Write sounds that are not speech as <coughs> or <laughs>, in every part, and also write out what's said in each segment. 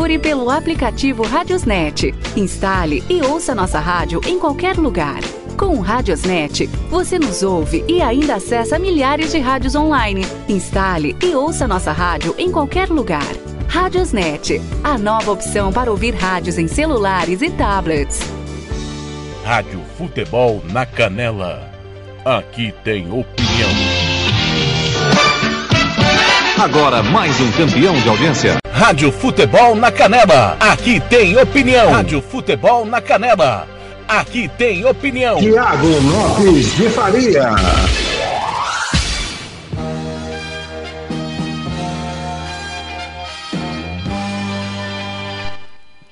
Procure pelo aplicativo Radiosnet. Instale e ouça nossa rádio em qualquer lugar. Com o Radiosnet, você nos ouve e ainda acessa milhares de rádios online. Instale e ouça nossa rádio em qualquer lugar. Radiosnet, a nova opção para ouvir rádios em celulares e tablets. Rádio Futebol na Canela. Aqui tem opinião. Agora mais um campeão de audiência. Rádio Futebol na Canela. Aqui tem opinião. Rádio Futebol na Canela. Aqui tem opinião. Tiago Lopes de Faria.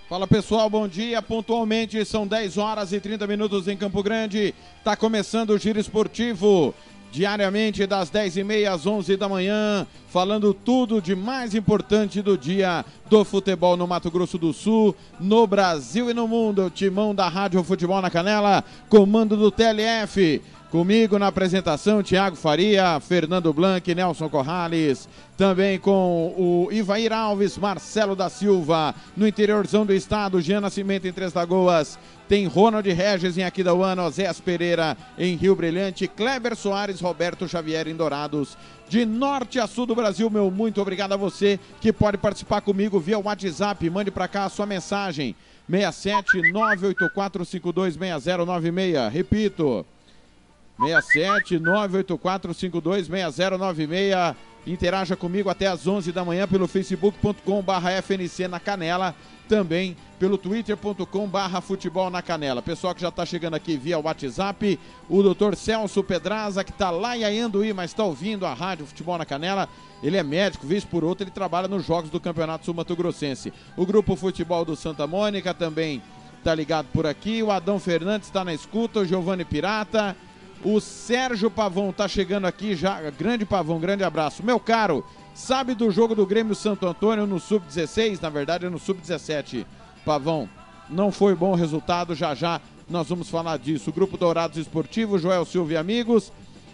Fala pessoal, bom dia. Pontualmente são 10 horas e 30 minutos em Campo Grande. Tá começando o Giro Esportivo. Diariamente das 10h30 às 11 da manhã, falando tudo de mais importante do dia do futebol no Mato Grosso do Sul, no Brasil e no mundo. Timão da Rádio Futebol na Canela, comando do TLF. Comigo na apresentação, Tiago Faria, Fernando Blanc, Nelson Corrales, também com o Ivair Alves, Marcelo da Silva, no interiorzão do estado, Jean Nascimento em Três Lagoas, tem Ronald Regis em Aquidauana, Osés Pereira em Rio Brilhante, Kleber Soares, Roberto Xavier em Dourados. De norte a sul do Brasil, meu muito obrigado a você que pode participar comigo via WhatsApp. Mande para cá a sua mensagem. 67 984 526096. Repito. 67 984 526096. Interaja comigo até às 11 da manhã pelo facebook.com/barra FNC na Canela, também pelo twitter.com/barra Futebol na Canela. Pessoal que já está chegando aqui via WhatsApp, o doutor Celso Pedraza, que está lá em Ayanduí, mas está ouvindo a rádio Futebol na Canela. Ele é médico, vez por outra, ele trabalha nos jogos do Campeonato Sul Grossense. O grupo Futebol do Santa Mônica também está ligado por aqui. O Adão Fernandes está na escuta, o Giovanni Pirata. O Sérgio Pavão tá chegando aqui já. Grande Pavão, grande abraço. Meu caro, sabe do jogo do Grêmio Santo Antônio no Sub-16? Na verdade, é no Sub-17. Pavão, não foi bom resultado. Já já nós vamos falar disso. O Grupo Dourados Esportivo, Joel Silva e amigos.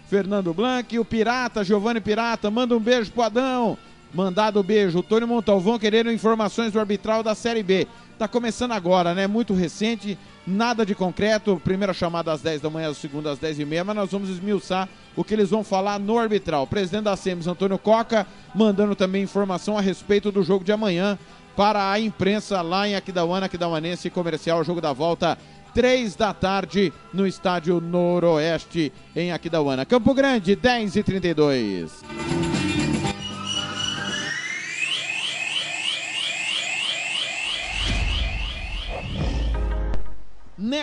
Fernando Blanc, o Pirata, Giovanni Pirata, manda um beijo pro Adão. Mandado beijo. Tony Montalvão querendo informações do arbitral da Série B. Tá começando agora, né? Muito recente, nada de concreto. Primeira chamada às 10 da manhã, segunda às 10 e meia, mas nós vamos esmiuçar o que eles vão falar no arbitral. Presidente da SEMES, Antônio Coca, mandando também informação a respeito do jogo de amanhã para a imprensa lá em Aquidauana, Aquidauanense Comercial, jogo da volta. 3 da tarde no estádio Noroeste em Aquidauana. Campo Grande, 10 e 32.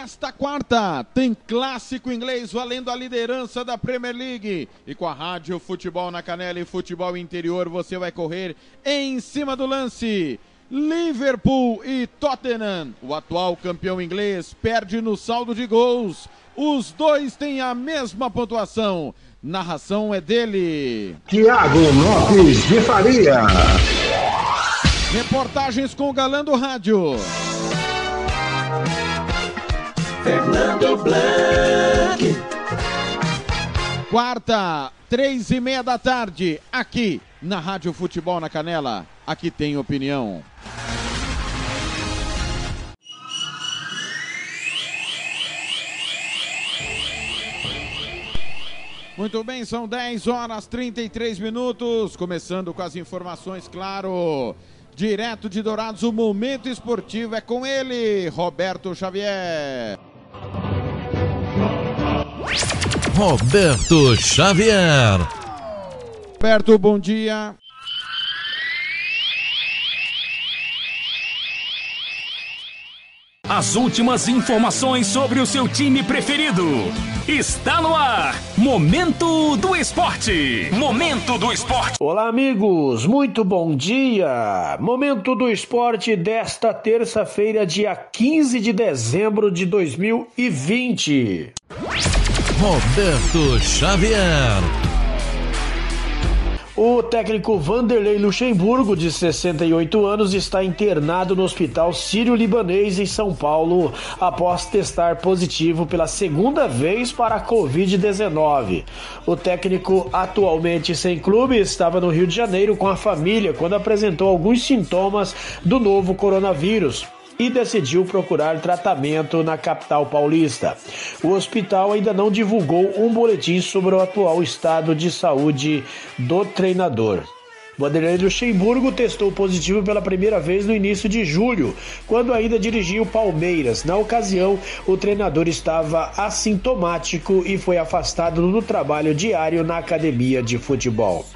Nesta quarta, tem clássico inglês valendo a liderança da Premier League. E com a Rádio Futebol na Canela e Futebol Interior, você vai correr em cima do lance. Liverpool e Tottenham. O atual campeão inglês perde no saldo de gols. Os dois têm a mesma pontuação. Narração é dele. Tiago Lopes de Faria. Reportagens com o Galã do Rádio. Fernando Blanc. Quarta, três e meia da tarde, aqui na Rádio Futebol na Canela. Aqui tem opinião. Muito bem, são 10 horas 33 minutos. Começando com as informações, claro. Direto de Dourados, o momento esportivo é com ele, Roberto Xavier. Roberto Xavier. Roberto, bom dia. As últimas informações sobre o seu time preferido. Está no ar. Momento do Esporte. Momento do Esporte. Olá, amigos. Muito bom dia. Momento do Esporte desta terça-feira, dia 15 de dezembro de 2020. Roberto Xavier. O técnico Vanderlei Luxemburgo, de 68 anos, está internado no Hospital Sírio-Libanês em São Paulo após testar positivo pela segunda vez para a Covid-19. O técnico, atualmente sem clube, estava no Rio de Janeiro com a família quando apresentou alguns sintomas do novo coronavírus e decidiu procurar tratamento na capital paulista. O hospital ainda não divulgou um boletim sobre o atual estado de saúde do treinador. Vanderlei Luxemburgo testou positivo pela primeira vez no início de julho, quando ainda dirigia o Palmeiras. Na ocasião, o treinador estava assintomático e foi afastado do trabalho diário na academia de futebol.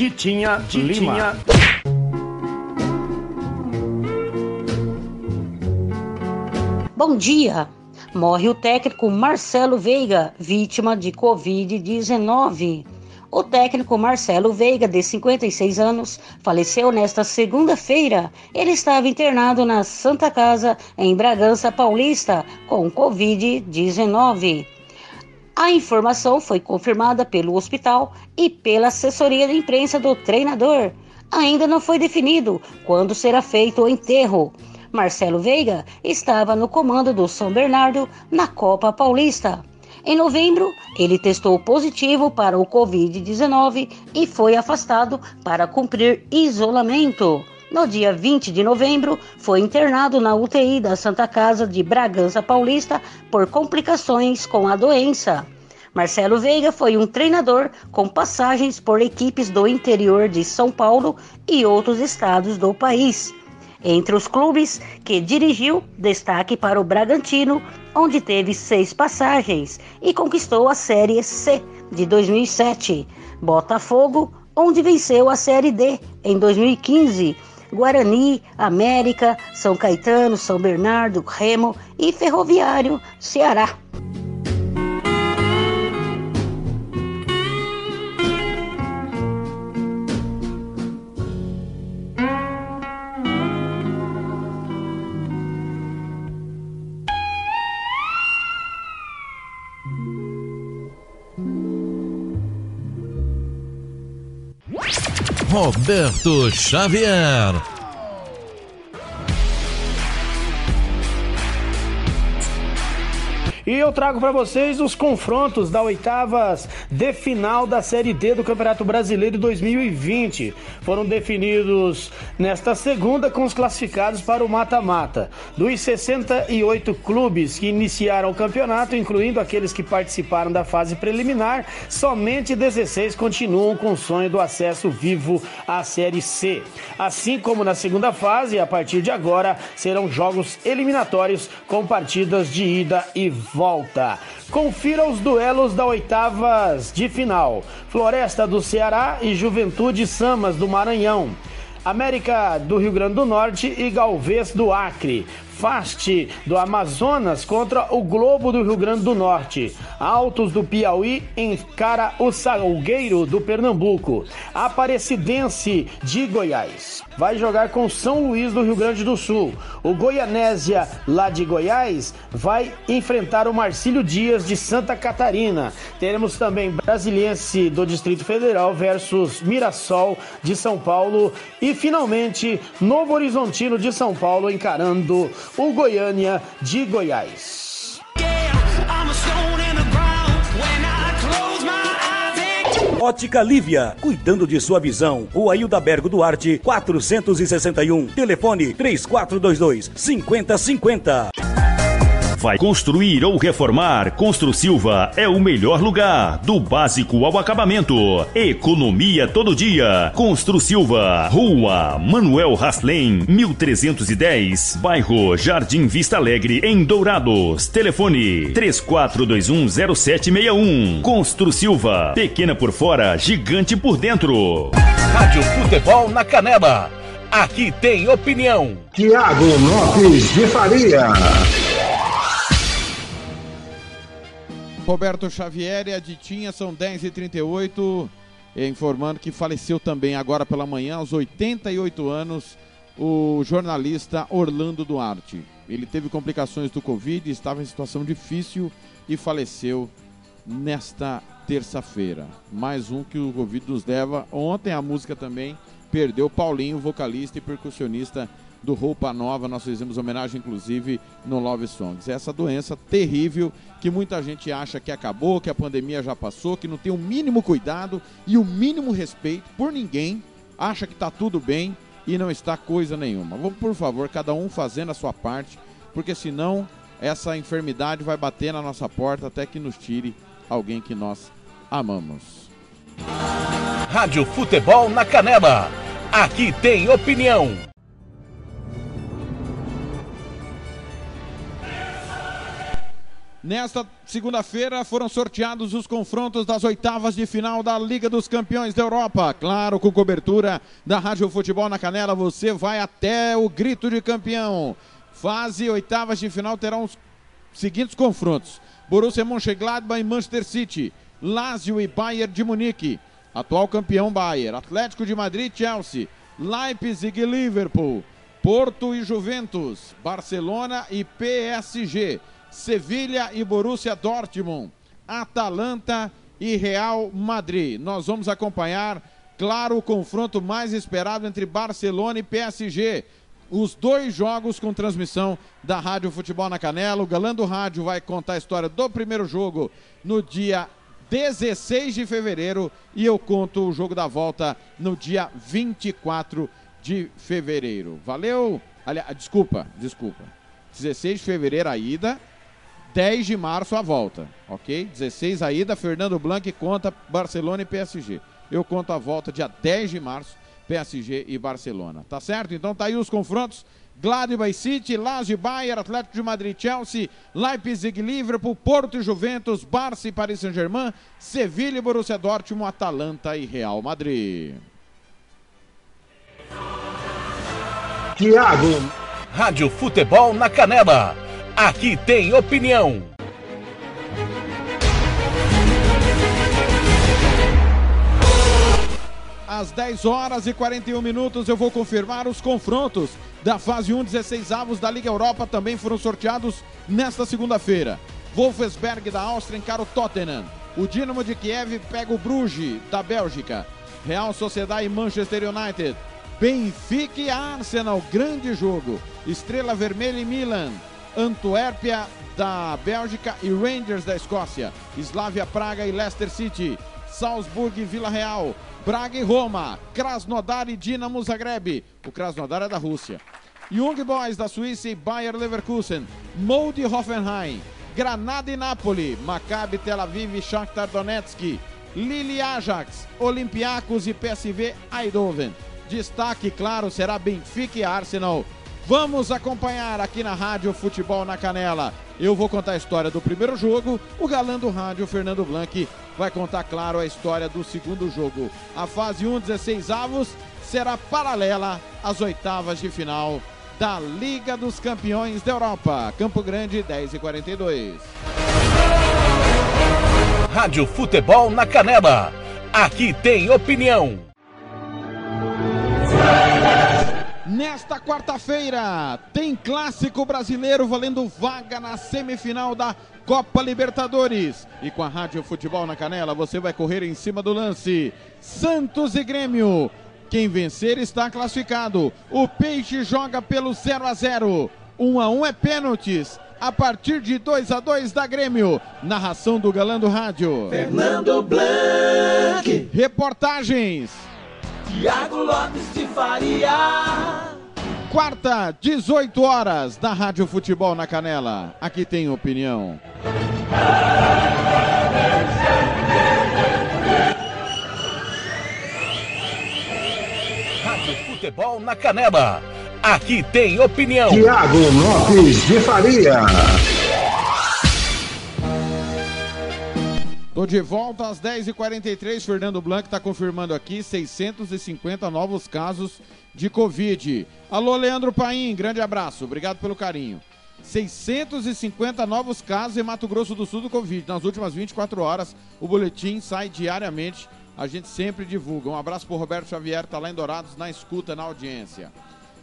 Ditinha, Ditinha. Bom dia. Morre o técnico Marcelo Veiga, vítima de Covid-19. O técnico Marcelo Veiga, de 56 anos, faleceu nesta segunda-feira. Ele estava internado na Santa Casa, em Bragança Paulista, com Covid-19. A informação foi confirmada pelo hospital e pela assessoria de imprensa do treinador. Ainda não foi definido quando será feito o enterro. Marcelo Veiga estava no comando do São Bernardo na Copa Paulista. Em novembro, ele testou positivo para o Covid-19 e foi afastado para cumprir isolamento. No dia 20 de novembro, foi internado na UTI da Santa Casa de Bragança Paulista por complicações com a doença. Marcelo Veiga foi um treinador com passagens por equipes do interior de São Paulo e outros estados do país. Entre os clubes que dirigiu, destaque para o Bragantino, onde teve seis passagens e conquistou a Série C de 2007. Botafogo, onde venceu a Série D em 2015 Guarani, América, São Caetano, São Bernardo, Remo e Ferroviário, Ceará. Roberto Xavier. E eu trago para vocês os confrontos da oitavas de final da Série D do Campeonato Brasileiro 2020. Foram definidos nesta segunda com os classificados para o mata-mata. Dos 68 clubes que iniciaram o campeonato, incluindo aqueles que participaram da fase preliminar, somente 16 continuam com o sonho do acesso vivo à Série C. Assim como na segunda fase, a partir de agora serão jogos eliminatórios com partidas de ida e volta volta. Confira os duelos da oitavas de final: Floresta do Ceará e Juventude Samas do Maranhão. América do Rio Grande do Norte e Galvez do Acre. Fast do Amazonas contra o Globo do Rio Grande do Norte. Altos do Piauí encara o Salgueiro do Pernambuco. Aparecidense de Goiás vai jogar com São Luís do Rio Grande do Sul. O Goianésia, lá de Goiás, vai enfrentar o Marcílio Dias de Santa Catarina. Teremos também Brasiliense do Distrito Federal versus Mirassol de São Paulo. E finalmente, Novo Horizontino de São Paulo encarando o Goiânia de Goiás. Ótica Lívia, cuidando de sua visão. O Ailda Bergo Duarte, 461. Telefone 3422 5050. Vai construir ou reformar? Constru Silva é o melhor lugar, do básico ao acabamento. Economia todo dia. Constru Silva, Rua Manuel Raslen, 1310, bairro Jardim Vista Alegre, em Dourados. Telefone 34210761. Constru Silva, pequena por fora, gigante por dentro. Rádio Futebol na Canela. Aqui tem opinião. Tiago Lopes de Faria. Roberto Xavier e a Ditinha são 10h38. Informando que faleceu também agora pela manhã, aos 88 anos, o jornalista Orlando Duarte. Ele teve complicações do Covid, estava em situação difícil e faleceu nesta terça-feira. Mais um que o Covid nos leva. Ontem a música também perdeu Paulinho, vocalista e percussionista do Roupa Nova. Nós fizemos homenagem, inclusive, no Love Songs. Essa doença terrível que muita gente acha que acabou, que a pandemia já passou, que não tem o mínimo cuidado e o mínimo respeito por ninguém, acha que está tudo bem e não está coisa nenhuma. Vamos, por favor, cada um fazendo a sua parte, porque senão essa enfermidade vai bater na nossa porta até que nos tire alguém que nós amamos. Rádio Futebol na Canela. Aqui tem opinião. Nesta segunda-feira foram sorteados os confrontos das oitavas de final da Liga dos Campeões da Europa. Claro, com cobertura da Rádio Futebol na Canela, você vai até o grito de campeão. Fase oitavas de final terão os seguintes confrontos: Borussia Mönchengladbach e Manchester City, Lazio e Bayern de Munique, atual campeão Bayern, Atlético de Madrid, Chelsea, Leipzig e Liverpool, Porto e Juventus, Barcelona e PSG. Sevilha e Borussia Dortmund, Atalanta e Real Madrid. Nós vamos acompanhar, claro, o confronto mais esperado entre Barcelona e PSG. Os dois jogos com transmissão da Rádio Futebol na Canela. O Galã do Rádio vai contar a história do primeiro jogo no dia 16 de fevereiro e eu conto o jogo da volta no dia 24 de fevereiro. Valeu? Aliás, desculpa, desculpa. 16 de fevereiro a ida 10 de março a volta, ok? 16 a ida, Fernando Blanc conta Barcelona e PSG. Eu conto a volta dia 10 de março, PSG e Barcelona. Tá certo? Então tá aí os confrontos. Gladbach City, Lazio Bayern, Atlético de Madrid, Chelsea, Leipzig, Liverpool, Porto e Juventus, Barça e Paris Saint-Germain, Sevilha e Borussia Dortmund, Atalanta e Real Madrid. Tiago. Rádio Futebol na Canela Aqui tem opinião. Às 10 horas e 41 minutos eu vou confirmar os confrontos da fase 1 16 avos da Liga Europa também foram sorteados nesta segunda-feira. Wolfsberg da Áustria encara o Tottenham. O Dinamo de Kiev pega o Bruges da Bélgica. Real Sociedade e Manchester United. Benfica e Arsenal, grande jogo. Estrela Vermelha e Milan. Antuérpia da Bélgica e Rangers da Escócia, Slavia Praga e Leicester City, Salzburg e Vila Real, Braga e Roma, Krasnodar e Dinamo Zagreb, o Krasnodar é da Rússia, Young Boys da Suíça e Bayer Leverkusen, Molde Hoffenheim, Granada e Napoli, Maccabi Tel Aviv e Shakhtar Donetsk, Lille Ajax, Olympiacos e PSV Eindhoven. Destaque, claro, será Benfica e Arsenal Vamos acompanhar aqui na Rádio Futebol na Canela. Eu vou contar a história do primeiro jogo. O galã do rádio, Fernando Blanc, vai contar, claro, a história do segundo jogo. A fase 1, 16 avos, será paralela às oitavas de final da Liga dos Campeões da Europa. Campo Grande, 10 e 42. Rádio Futebol na Canela. Aqui tem opinião. Nesta quarta-feira, tem clássico brasileiro valendo vaga na semifinal da Copa Libertadores. E com a Rádio Futebol na Canela, você vai correr em cima do lance. Santos e Grêmio. Quem vencer está classificado. O Peixe joga pelo 0 a 0. 1 a 1 é pênaltis. A partir de 2 a 2 da Grêmio. Narração do Galã do Rádio. Fernando Blanc. Reportagens. Tiago Lopes de Faria. Quarta, 18 horas, da Rádio Futebol na Canela. Aqui tem opinião. Rádio Futebol na Canela. Aqui tem opinião. Tiago Lopes de Faria. Tô de volta às 10h43. Fernando Blanc está confirmando aqui 650 novos casos de Covid. Alô, Leandro Paim, grande abraço. Obrigado pelo carinho. 650 novos casos em Mato Grosso do Sul do Covid. Nas últimas 24 horas, o boletim sai diariamente. A gente sempre divulga. Um abraço pro Roberto Xavier, tá lá em Dourados, na escuta, na audiência.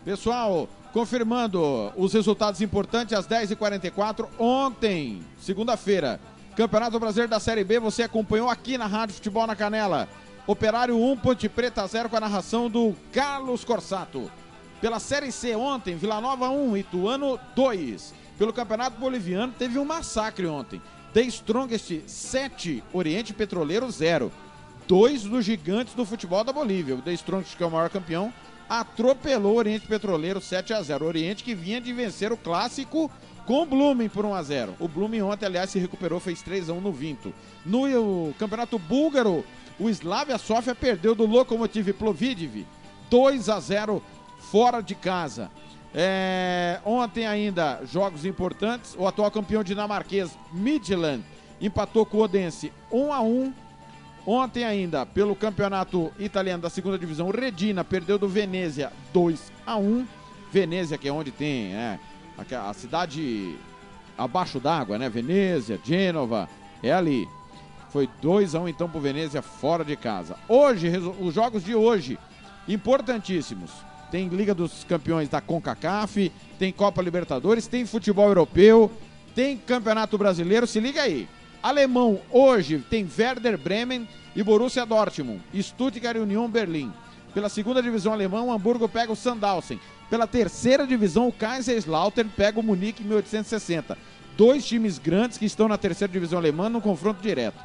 Pessoal, confirmando os resultados importantes às 10h44. Ontem, segunda-feira, Campeonato Brasileiro da Série B, você acompanhou aqui na Rádio Futebol na Canela. Operário 1, Ponte Preta 0 com a narração do Carlos Corsato. Pela Série C ontem, Vila Nova 1, Ituano 2. Pelo Campeonato Boliviano, teve um massacre ontem. The Strongest 7, Oriente Petroleiro 0. Dois dos gigantes do futebol da Bolívia. O The Strongest, que é o maior campeão, atropelou o Oriente Petroleiro 7 a 0 O Oriente que vinha de vencer o clássico com o Blooming por 1 a 0 O Blooming ontem, aliás, se recuperou, fez 3 a 1 no Vinto. No Campeonato Búlgaro, o Slavia Sofia perdeu do Lokomotiv Plovidiv 2 a 0 fora de casa. É, ontem ainda, jogos importantes. O atual campeão dinamarquês Midland empatou com o Odense 1 a 1 Ontem ainda, pelo campeonato italiano da segunda divisão, Redina perdeu do Venezia 2 a 1 Venezia, que é onde tem é, a, a cidade abaixo d'água, né? Venezia, Gênova, é ali. Foi 2 a 1 então pro Venezia fora de casa. Hoje, os jogos de hoje, importantíssimos. Tem Liga dos Campeões da CONCACAF, tem Copa Libertadores, tem futebol europeu, tem Campeonato Brasileiro, se liga aí. Alemão, hoje tem Werder Bremen e Borussia Dortmund, Stuttgart e Union Berlim. Pela segunda divisão alemã, o Hamburgo pega o Sandhausen. Pela terceira divisão, o Kaiserslautern pega o Munique em 1860. Dois times grandes que estão na terceira divisão alemã no confronto direto.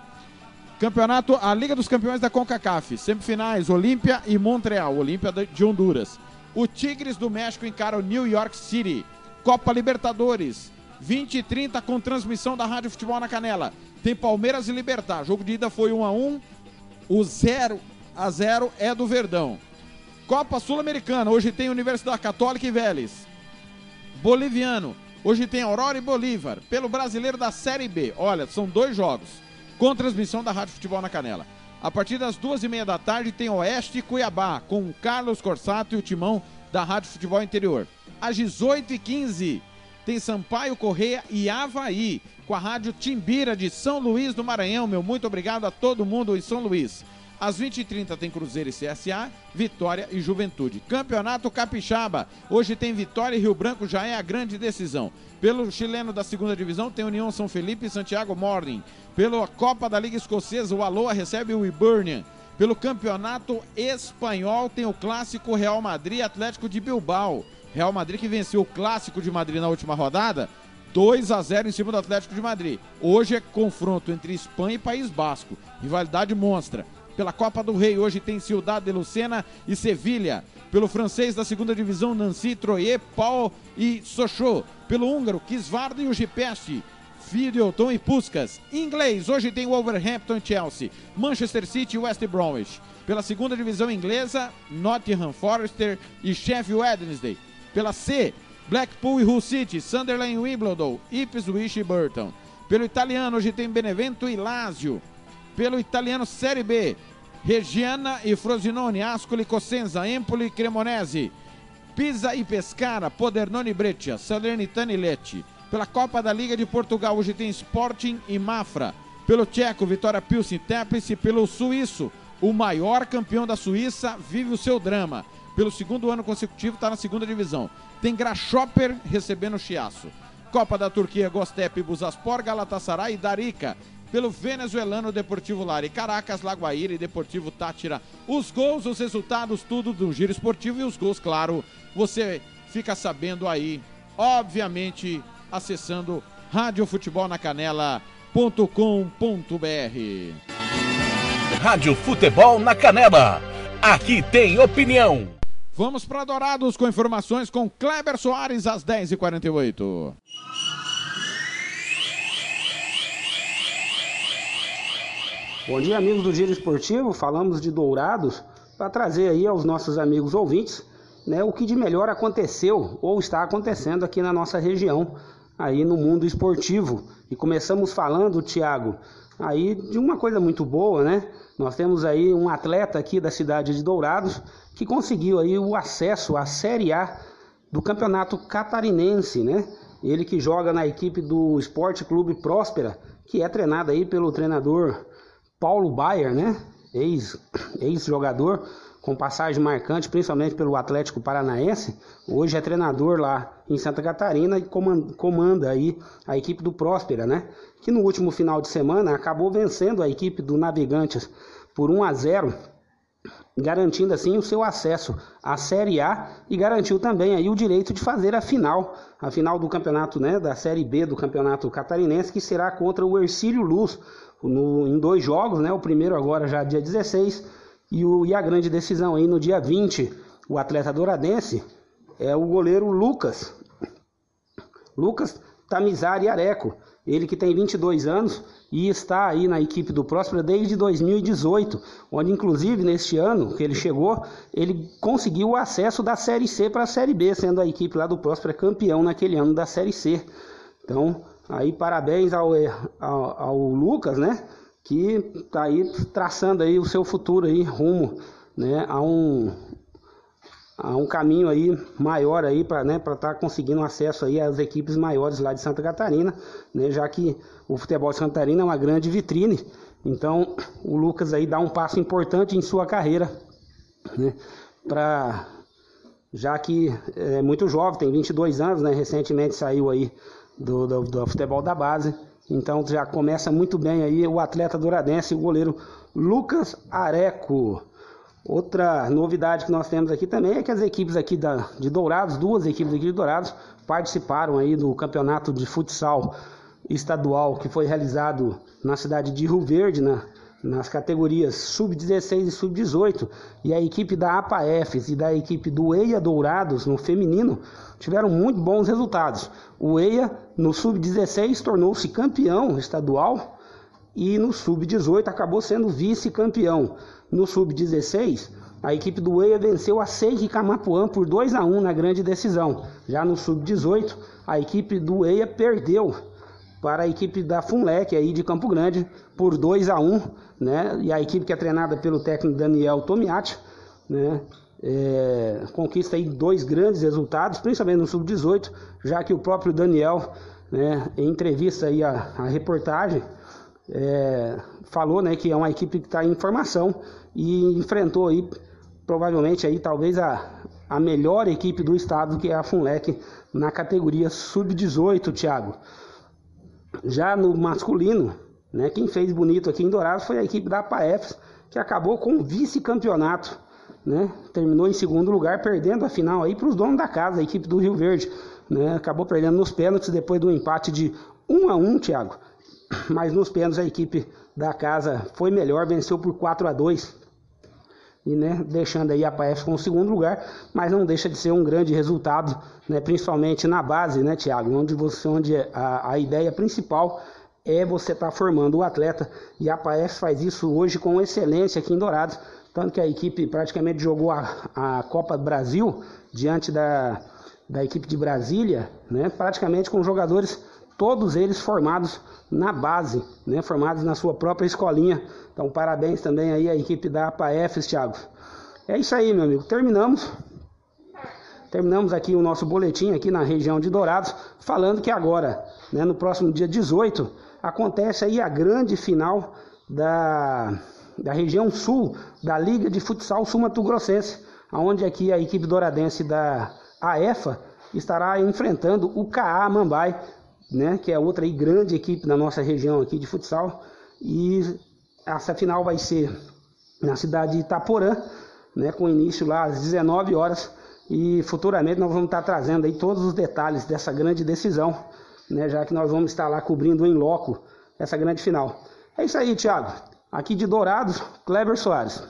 Campeonato, a Liga dos Campeões da CONCACAF. Semifinais, Olímpia e Montreal. Olímpia de Honduras. O Tigres do México encara o New York City. Copa Libertadores. 20 e 30 com transmissão da Rádio Futebol na Canela. Tem Palmeiras e Libertar. Jogo de ida foi 1 a 1 O 0 a 0 é do Verdão. Copa Sul-Americana. Hoje tem Universidade Católica e Vélez. Boliviano. Hoje tem Aurora e Bolívar. Pelo brasileiro da Série B. Olha, são dois jogos. Com transmissão da Rádio Futebol na Canela. A partir das duas e meia da tarde tem Oeste e Cuiabá. Com o Carlos Corsato e o timão da Rádio Futebol Interior. Às 18h15 tem Sampaio Correia e Havaí, com a rádio Timbira de São Luís do Maranhão. Meu muito obrigado a todo mundo em São Luís. Às 20h30 tem Cruzeiro e CSA, Vitória e Juventude. Campeonato Capixaba. Hoje tem Vitória e Rio Branco, já é a grande decisão. Pelo chileno da segunda divisão tem União São Felipe e Santiago Morning. Pela Copa da Liga Escocesa, o Aloa recebe o Hibernian. Pelo Campeonato Espanhol tem o clássico Real Madrid Atlético de Bilbao. Real Madrid que venceu o clássico de Madrid na última rodada, 2 a 0 em cima do Atlético de Madrid. Hoje é confronto entre Espanha e País Basco. Rivalidade monstra. Pela Copa do Rei, hoje tem Ciudad de Lucena e Sevilha. Pelo francês da segunda divisão, Nancy, Troyer, Paul e Sochaux. Pelo húngaro, Kisvardo e o Gipeste. E Puskas. Inglês, hoje tem Wolverhampton e Chelsea. Manchester City e West Bromwich. Pela segunda divisão inglesa, Nottingham Forest e Sheffield Wednesday. Pela C, Blackpool e Hull City, Sunderland e Wimbledon, Ipswich e Burton. Pelo italiano, hoje tem Benevento e Lazio. Pelo italiano Série B, Reggiana e Frosinone, Ascoli, Cosenza, Empoli e Cremonese. Pisa e Pescara, Podernone e Breccia, Salernitana e Lecce. Pela Copa da Liga de Portugal, hoje tem Sporting e Mafra. Pelo tcheco, Vitória Pilsen Teplice. Pelo suíço, o maior campeão da Suíça, vive o seu drama pelo segundo ano consecutivo, está na segunda divisão. Tem Grasshopper recebendo o Chiaço. Copa da Turquia, Gostep, Busaspor, Galatasaray e Darica. Pelo venezuelano Deportivo Lari, Caracas, Lagoaíra e Deportivo Tátira. Os gols, os resultados, tudo do giro esportivo e os gols, claro, você fica sabendo aí, obviamente, acessando radiofutebolnacanela.com.br. Rádio Futebol na Canela. Aqui tem opinião. Vamos para Dourados com informações com Kleber Soares às 10h48. Bom dia, amigos do Giro Esportivo. Falamos de Dourados para trazer aí aos nossos amigos ouvintes né, o que de melhor aconteceu ou está acontecendo aqui na nossa região, aí no mundo esportivo. E começamos falando, Tiago, aí de uma coisa muito boa, né? Nós temos aí um atleta aqui da cidade de Dourados que conseguiu aí o acesso à Série A do Campeonato Catarinense, né? Ele que joga na equipe do Esporte Clube Próspera, que é treinado aí pelo treinador Paulo Baier, né? Ex-jogador. Ex com passagem marcante, principalmente pelo Atlético Paranaense, hoje é treinador lá em Santa Catarina e comanda, comanda aí a equipe do Próspera, né? Que no último final de semana acabou vencendo a equipe do Navegantes por 1 a 0 garantindo assim o seu acesso à Série A e garantiu também aí o direito de fazer a final, a final do campeonato, né, da Série B do Campeonato Catarinense, que será contra o Ercílio Luz, no, em dois jogos, né, o primeiro agora já dia 16 e, o, e a grande decisão aí no dia 20, o atleta douradense é o goleiro Lucas, Lucas Tamizari Areco, ele que tem 22 anos e está aí na equipe do Próspera desde 2018, onde inclusive neste ano que ele chegou, ele conseguiu o acesso da Série C para a Série B, sendo a equipe lá do Próspera campeão naquele ano da Série C. Então, aí parabéns ao, ao, ao Lucas, né, que está aí traçando aí o seu futuro aí rumo, né, a um há um caminho aí maior aí para né, estar tá conseguindo acesso aí às equipes maiores lá de Santa Catarina, né, já que o futebol de Santa Catarina é uma grande vitrine. Então o Lucas aí dá um passo importante em sua carreira, né, para já que é muito jovem, tem 22 anos, né, recentemente saiu aí do, do, do futebol da base. Então já começa muito bem aí o atleta douradense, o goleiro Lucas Areco. Outra novidade que nós temos aqui também é que as equipes aqui da, de Dourados, duas equipes aqui de Dourados, participaram aí do campeonato de futsal estadual que foi realizado na cidade de Rio Verde, na, nas categorias sub-16 e sub-18. E a equipe da APAEFES e da equipe do EIA Dourados, no feminino, tiveram muito bons resultados. O EIA, no sub-16, tornou-se campeão estadual e no sub-18 acabou sendo vice-campeão. No sub-16, a equipe do EIA venceu a Seik Camapuã por 2 a 1 na grande decisão. Já no sub-18, a equipe do EIA perdeu para a equipe da Funlec aí de Campo Grande por 2 a 1, né? E a equipe que é treinada pelo técnico Daniel Tomiati, né? É, conquista aí dois grandes resultados, principalmente no sub-18, já que o próprio Daniel, né, em entrevista aí a, a reportagem, é, falou né, que é uma equipe que está em formação e enfrentou aí provavelmente aí talvez a, a melhor equipe do estado que é a Funlec na categoria sub-18, Thiago. Já no masculino, né, quem fez bonito aqui em Dourados foi a equipe da APAEFS, que acabou com o vice-campeonato, né? Terminou em segundo lugar, perdendo a final aí para os donos da casa, a equipe do Rio Verde, né? Acabou perdendo nos pênaltis depois do empate de 1 a 1, Thiago. <coughs> Mas nos pênaltis a equipe da casa foi melhor, venceu por 4 a 2 e né, deixando aí a PAF com o segundo lugar, mas não deixa de ser um grande resultado, né, principalmente na base, né, Tiago, onde você, onde a, a ideia principal é você estar tá formando o atleta e a PAF faz isso hoje com excelência aqui em Dourados, tanto que a equipe praticamente jogou a, a Copa Brasil diante da, da equipe de Brasília, né, praticamente com jogadores todos eles formados na base, né, formados na sua própria escolinha. Então, parabéns também aí à equipe da APAEFs, Thiago. É isso aí, meu amigo. Terminamos. Terminamos aqui o nosso boletim aqui na região de Dourados, falando que agora, né, no próximo dia 18, acontece aí a grande final da, da região sul da Liga de Futsal Sul-Mato Grossense, onde aqui a equipe douradense da AEFA estará enfrentando o CA Mambai né, que é outra aí grande equipe da nossa região aqui de futsal. E essa final vai ser na cidade de Itaporã, né, com início lá às 19 horas. E futuramente nós vamos estar trazendo aí todos os detalhes dessa grande decisão, né, já que nós vamos estar lá cobrindo em loco essa grande final. É isso aí, Thiago. Aqui de Dourados, Kleber Soares.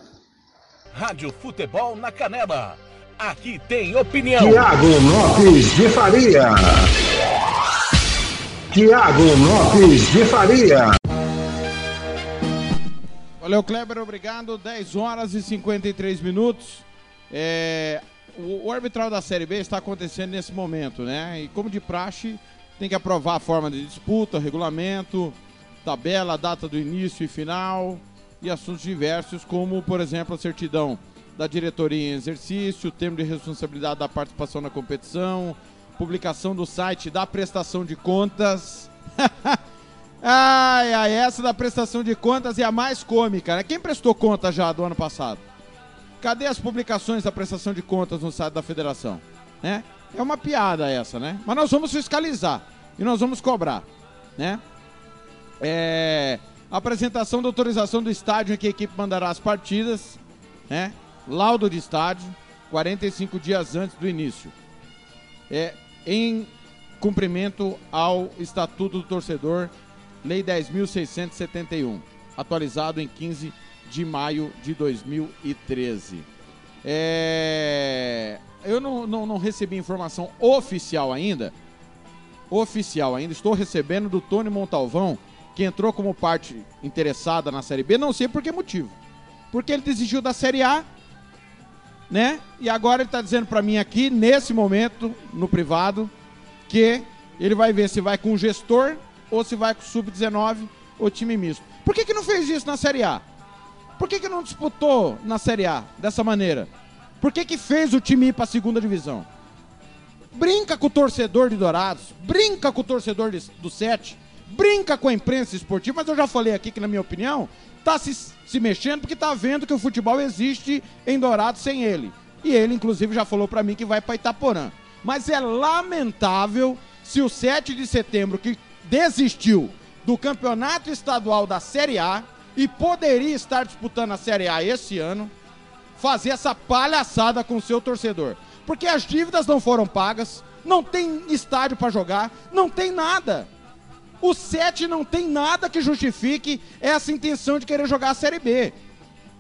Rádio Futebol na Canela. Aqui tem opinião. Tiago Lopes de Faria. Tiago Lopes de Faria. Valeu, Kleber, obrigado. 10 horas e 53 minutos. É, o, o arbitral da Série B está acontecendo nesse momento, né? E como de praxe, tem que aprovar a forma de disputa, regulamento, tabela, data do início e final e assuntos diversos, como, por exemplo, a certidão da diretoria em exercício, o termo de responsabilidade da participação na competição, publicação do site da prestação de contas. <laughs> ai, ai, essa da prestação de contas é a mais cômica, né? Quem prestou conta já do ano passado? Cadê as publicações da prestação de contas no site da federação? Né? É uma piada essa, né? Mas nós vamos fiscalizar e nós vamos cobrar, né? É, apresentação da autorização do estádio em que a equipe mandará as partidas, né? Laudo de estádio, 45 dias antes do início. É, em cumprimento ao Estatuto do Torcedor, Lei 10.671, atualizado em 15 de maio de 2013. É... Eu não, não, não recebi informação oficial ainda, oficial ainda, estou recebendo do Tony Montalvão, que entrou como parte interessada na Série B, não sei por que motivo. Porque ele desistiu da Série A, né? E agora ele está dizendo para mim aqui, nesse momento, no privado, que ele vai ver se vai com o gestor ou se vai com o sub-19 ou time misto. Por que, que não fez isso na Série A? Por que, que não disputou na Série A dessa maneira? Por que, que fez o time ir para a segunda divisão? Brinca com o torcedor de Dourados, brinca com o torcedor de, do Sete, brinca com a imprensa esportiva, mas eu já falei aqui que, na minha opinião, tá se, se mexendo porque tá vendo que o futebol existe em Dourados sem ele. E ele, inclusive, já falou para mim que vai para Itaporã. Mas é lamentável se o 7 de setembro, que desistiu do campeonato estadual da Série A e poderia estar disputando a Série A esse ano, fazer essa palhaçada com o seu torcedor. Porque as dívidas não foram pagas, não tem estádio para jogar, não tem nada. O 7 não tem nada que justifique essa intenção de querer jogar a Série B.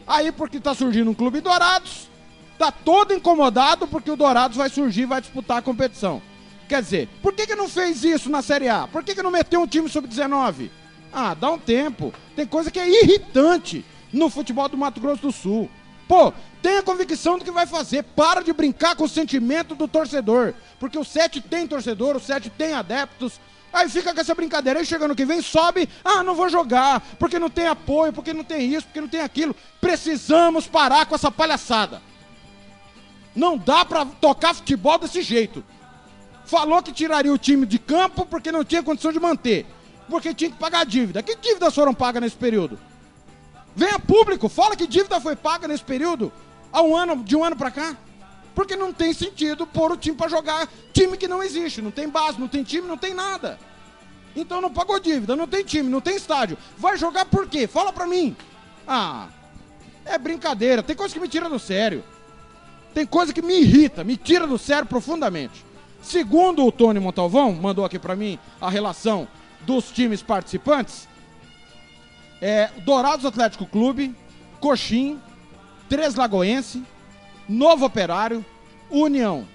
Aí, porque está surgindo um clube Dourados, tá todo incomodado porque o Dourados vai surgir e vai disputar a competição. Quer dizer, por que, que não fez isso na Série A? Por que, que não meteu um time sub-19? Ah, dá um tempo. Tem coisa que é irritante no futebol do Mato Grosso do Sul. Pô, tenha convicção do que vai fazer. Para de brincar com o sentimento do torcedor. Porque o 7 tem torcedor, o 7 tem adeptos, Aí fica com essa brincadeira. Aí chega no que vem, sobe. Ah, não vou jogar. Porque não tem apoio, porque não tem isso, porque não tem aquilo. Precisamos parar com essa palhaçada. Não dá pra tocar futebol desse jeito. Falou que tiraria o time de campo porque não tinha condição de manter. Porque tinha que pagar dívida. Que dívidas foram pagas nesse período? Venha público, fala que dívida foi paga nesse período. Há um ano, de um ano pra cá. Porque não tem sentido pôr o time para jogar time que não existe. Não tem base, não tem time, não tem nada. Então não pagou dívida, não tem time, não tem estádio. Vai jogar por quê? Fala pra mim. Ah, é brincadeira. Tem coisa que me tira do sério. Tem coisa que me irrita, me tira do sério profundamente. Segundo o Tony Montalvão, mandou aqui para mim a relação dos times participantes. É Dourados Atlético Clube, Coxim, Três Lagoense, Novo Operário, União.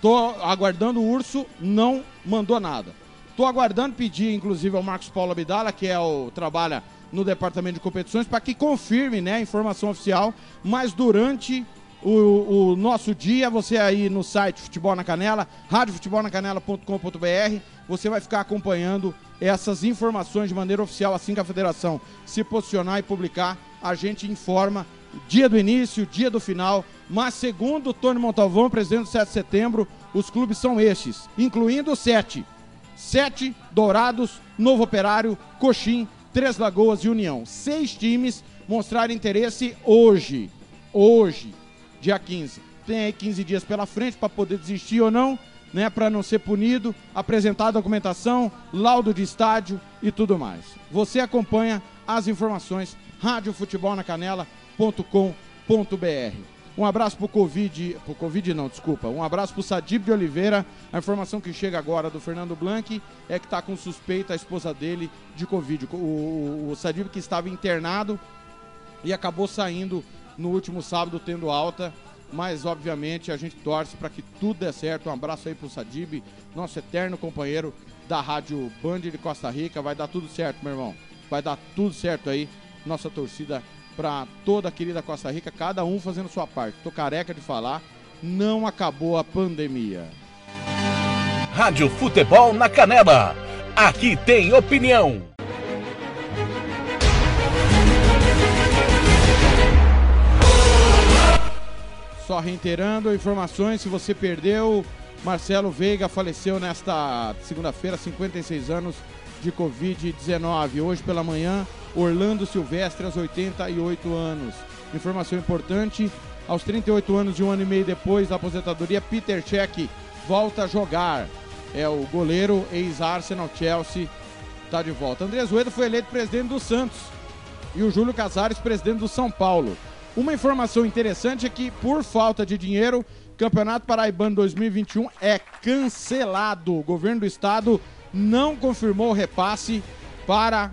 Tô aguardando o Urso, não mandou nada. Tô aguardando pedir, inclusive, ao Marcos Paulo Abdala, que é o trabalha no departamento de competições, para que confirme né, a informação oficial. Mas durante o, o, nosso dia, você aí no site Futebol na Canela, radiofutebolnacanela.com.br, você vai ficar acompanhando essas informações de maneira oficial assim que a federação se posicionar e publicar. A gente informa dia do início, dia do final, mas segundo Tony Montalvão, presidente do 7 de setembro, os clubes são estes, incluindo o 7. 7, Dourados, Novo Operário, Coxim, Três Lagoas e União. Seis times mostraram interesse hoje. Hoje, dia 15. Tem aí 15 dias pela frente para poder desistir ou não, né, para não ser punido, apresentar documentação, laudo de estádio e tudo mais. Você acompanha as informações Rádio Um abraço pro Covid, pro Covid não, desculpa. Um abraço pro Sadib de Oliveira. A informação que chega agora do Fernando Blanc é que tá com suspeita a esposa dele de Covid. O, o, o Sadib que estava internado e acabou saindo no último sábado tendo alta. Mas obviamente a gente torce para que tudo dê certo. Um abraço aí pro Sadib, nosso eterno companheiro da Rádio Band de Costa Rica. Vai dar tudo certo, meu irmão. Vai dar tudo certo aí. Nossa torcida para toda a querida Costa Rica, cada um fazendo sua parte. Tô careca de falar, não acabou a pandemia. Rádio Futebol na Canela. Aqui tem opinião. Só reiterando informações, se você perdeu, Marcelo Veiga faleceu nesta segunda-feira, 56 anos de Covid-19. Hoje pela manhã, Orlando Silvestre, aos 88 anos. Informação importante: Aos 38 anos e um ano e meio depois da aposentadoria, Peter Cech volta a jogar. É o goleiro ex-Arsenal Chelsea está de volta. André Zuedo foi eleito presidente do Santos e o Júlio Casares presidente do São Paulo. Uma informação interessante é que, por falta de dinheiro, Campeonato Paraibano 2021 é cancelado. O governo do estado não confirmou o repasse para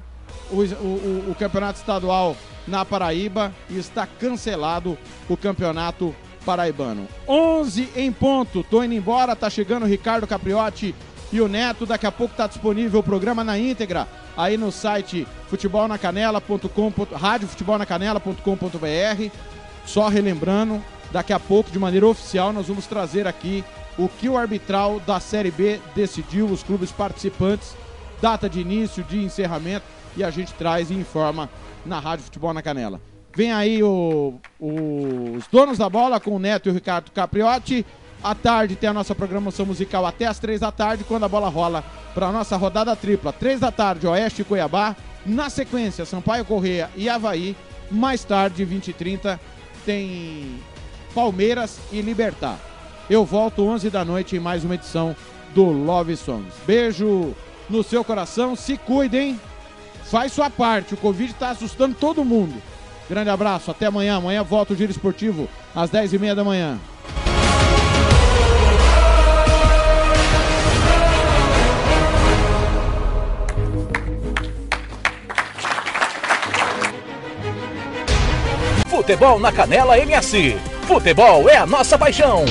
o, o, o Campeonato Estadual na Paraíba e está cancelado o Campeonato Paraibano. 11 em ponto, tô indo embora, tá chegando o Ricardo Capriotti e o Neto. Daqui a pouco tá disponível o programa na íntegra aí no site futebolnacanela.com, radiofutebolnacanela.com.br. Só relembrando, daqui a pouco, de maneira oficial, nós vamos trazer aqui o que o arbitral da Série B decidiu, os clubes participantes, data de início, de encerramento, e a gente traz e informa na Rádio Futebol na Canela. Vem aí o, o, os donos da bola com o Neto e o Ricardo Capriotti. À tarde tem a nossa programação musical até as três da tarde, quando a bola rola para a nossa rodada tripla. Três da tarde, Oeste e Cuiabá. Na sequência, Sampaio Correia e Havaí. Mais tarde, 20 e 30, tem Palmeiras e Libertar. Eu volto 11 da noite em mais uma edição do Love Songs. Beijo no seu coração, se cuidem, faz sua parte. O Covid está assustando todo mundo. Grande abraço, até amanhã. Amanhã volta o Giro Esportivo às 10h30 da manhã. Futebol na Canela MS. Futebol é a nossa paixão.